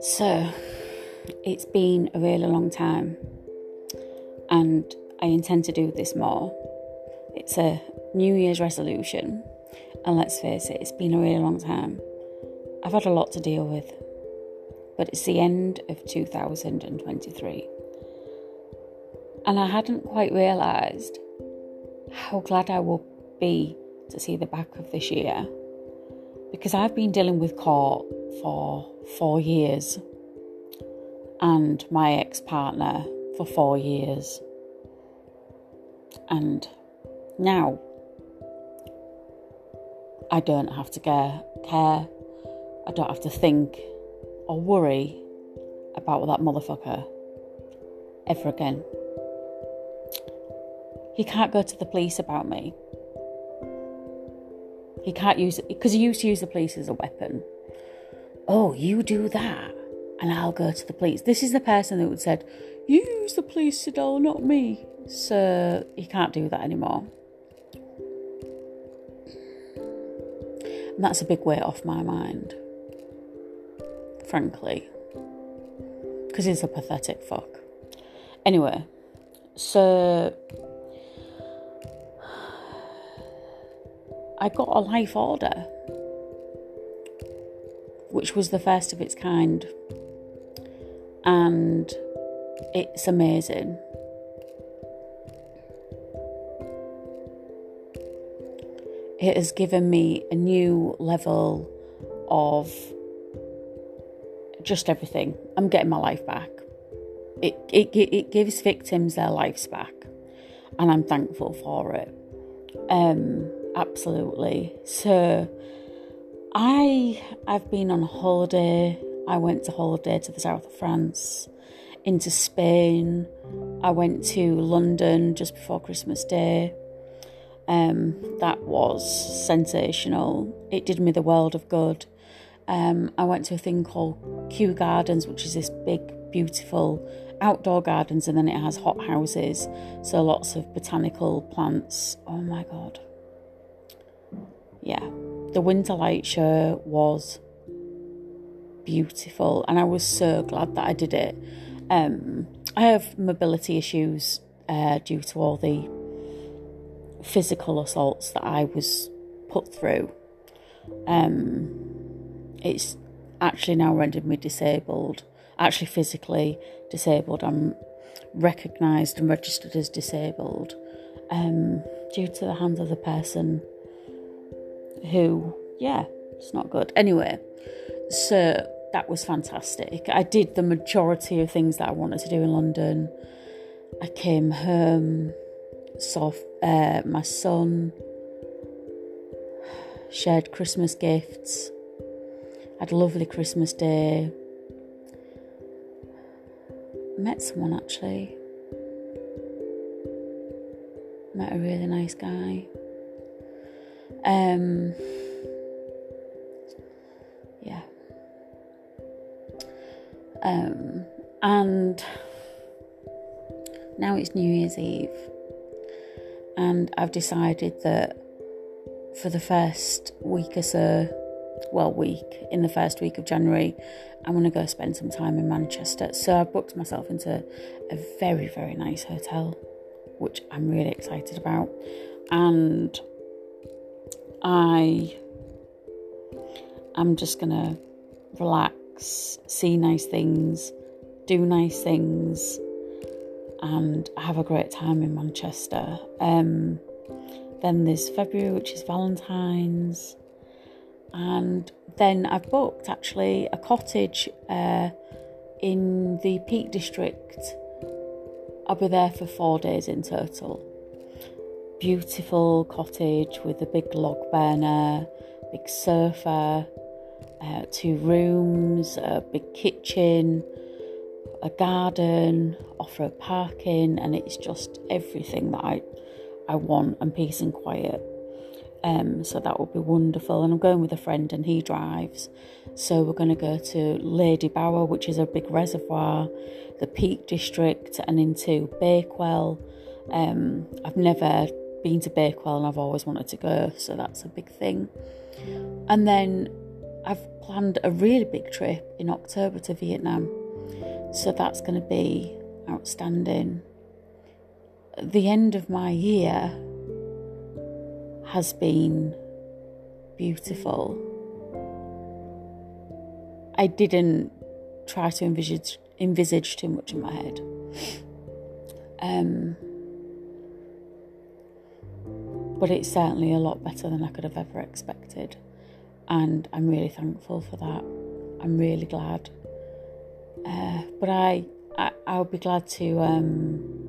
So, it's been a really long time, and I intend to do this more. It's a New Year's resolution, and let's face it, it's been a really long time. I've had a lot to deal with, but it's the end of 2023. And I hadn't quite realised how glad I will be to see the back of this year because I've been dealing with court for four years and my ex partner for four years. And now I don't have to care, care, I don't have to think or worry about that motherfucker ever again. He can't go to the police about me. He can't use it because he used to use the police as a weapon. Oh, you do that, and I'll go to the police. This is the person that would said, "You use the police, Sidol, not me." So he can't do that anymore. And that's a big weight off my mind, frankly, because he's a pathetic fuck. Anyway, so I got a life order, which was the first of its kind, and it's amazing. It has given me a new level of just everything. I'm getting my life back. It, it, it gives victims their lives back, and I'm thankful for it. Um, absolutely. So I I've been on holiday. I went to holiday to the south of France, into Spain. I went to London just before Christmas Day. Um, that was sensational. It did me the world of good. Um, I went to a thing called Kew Gardens, which is this big, beautiful outdoor gardens, and then it has hot houses, so lots of botanical plants. Oh my god, yeah, the Winter Light Show was beautiful, and I was so glad that I did it. Um, I have mobility issues uh, due to all the physical assaults that I was put through. Um, it's actually now rendered me disabled, actually physically disabled. I'm recognised and registered as disabled um, due to the hands of the person who, yeah, it's not good. Anyway, so that was fantastic. I did the majority of things that I wanted to do in London. I came home, saw uh, my son, shared Christmas gifts, had a lovely Christmas day. Met someone actually. Met a really nice guy. Um, yeah. Um, and now it's New Year's Eve, and I've decided that for the first week or so, well, week in the first week of January, I'm going to go spend some time in Manchester. So I've booked myself into a very, very nice hotel, which I'm really excited about. And I am just gonna relax, see nice things, do nice things, and have a great time in Manchester. Um, then there's February, which is Valentine's, and then I've booked actually a cottage uh, in the Peak District. I'll be there for four days in total beautiful cottage with a big log burner, big sofa, uh, two rooms, a big kitchen, a garden, off-road parking, and it's just everything that I I want and peace and quiet. Um, so that would be wonderful. And I'm going with a friend, and he drives. So we're going to go to Ladybower, which is a big reservoir, the Peak District, and into Bakewell. Um, I've never been to Bakewell and I've always wanted to go, so that's a big thing. And then I've planned a really big trip in October to Vietnam, so that's going to be outstanding. The end of my year has been beautiful. I didn't try to envisage envisage too much in my head. Um, but it's certainly a lot better than I could have ever expected, and I'm really thankful for that. I'm really glad. Uh, but I, I, I'll be glad to. Um,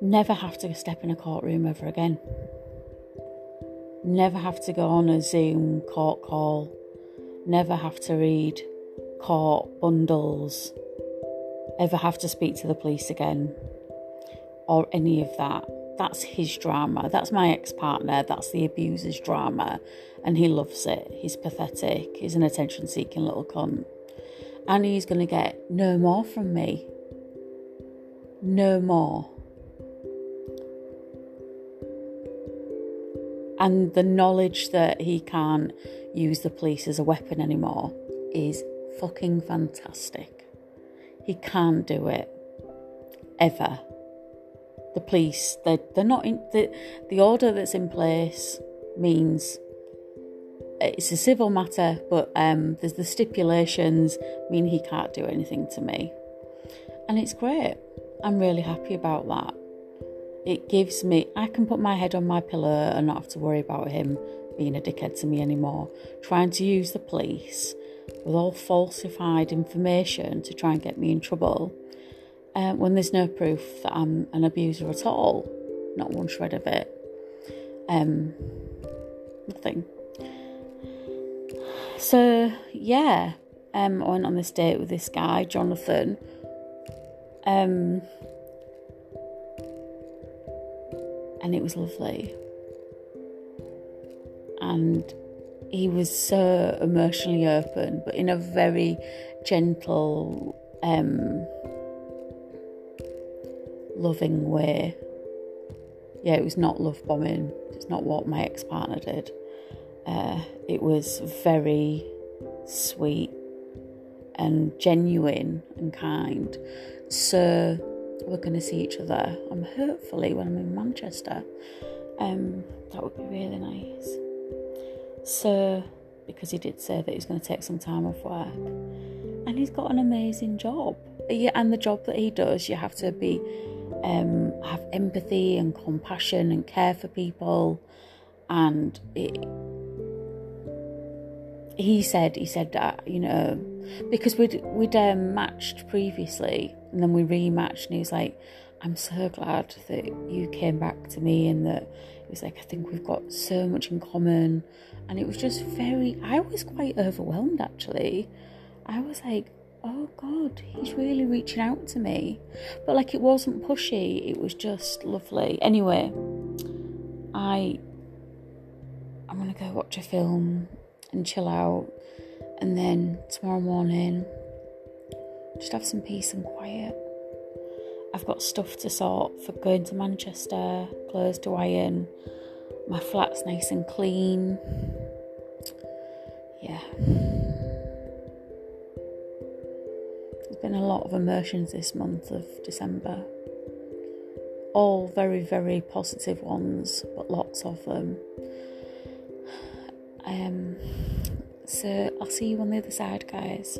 never have to step in a courtroom ever again. Never have to go on a Zoom court call. Never have to read court bundles. Ever have to speak to the police again. Or any of that. That's his drama. That's my ex partner. That's the abuser's drama. And he loves it. He's pathetic. He's an attention seeking little cunt. And he's going to get no more from me. No more. and the knowledge that he can't use the police as a weapon anymore is fucking fantastic. He can't do it ever. The police, they they're not in the the order that's in place means it's a civil matter, but um, there's the stipulations mean he can't do anything to me, and it's great. I'm really happy about that it gives me, I can put my head on my pillow and not have to worry about him being a dickhead to me anymore. Trying to use the police with all falsified information to try and get me in trouble uh, when there's no proof that I'm an abuser at all. Not one shred of it. Um, nothing. So, yeah, um, I went on this date with this guy, Jonathan. Um, and it was lovely. And he was so emotionally open, but in a very gentle, um, loving way. Yeah, it was not love bombing. It's not what my ex partner did. Uh, it was very sweet and genuine and kind. So we're going to see each other. I'm um, hopefully when I'm in Manchester. Um, that would be really nice. So, because he did say that he's going to take some time off work, and he's got an amazing job. Yeah, and the job that he does, you have to be um, have empathy and compassion and care for people, and it, he said he said that you know because we'd we'd um, matched previously and then we rematched and he was like i'm so glad that you came back to me and that it was like i think we've got so much in common. And it was just very i was quite overwhelmed actually. I was like oh god he's really reaching out to me. But like it wasn't pushy. It was just lovely. Anyway i i'm gonna go watch a film and chill out. And then tomorrow morning just have some peace and quiet. I've got stuff to sort for going to Manchester, clothes to iron, my flat's nice and clean. Yeah. There's been a lot of emotions this month of December. All very, very positive ones, but lots of them. Um, so I'll see you on the other side, guys.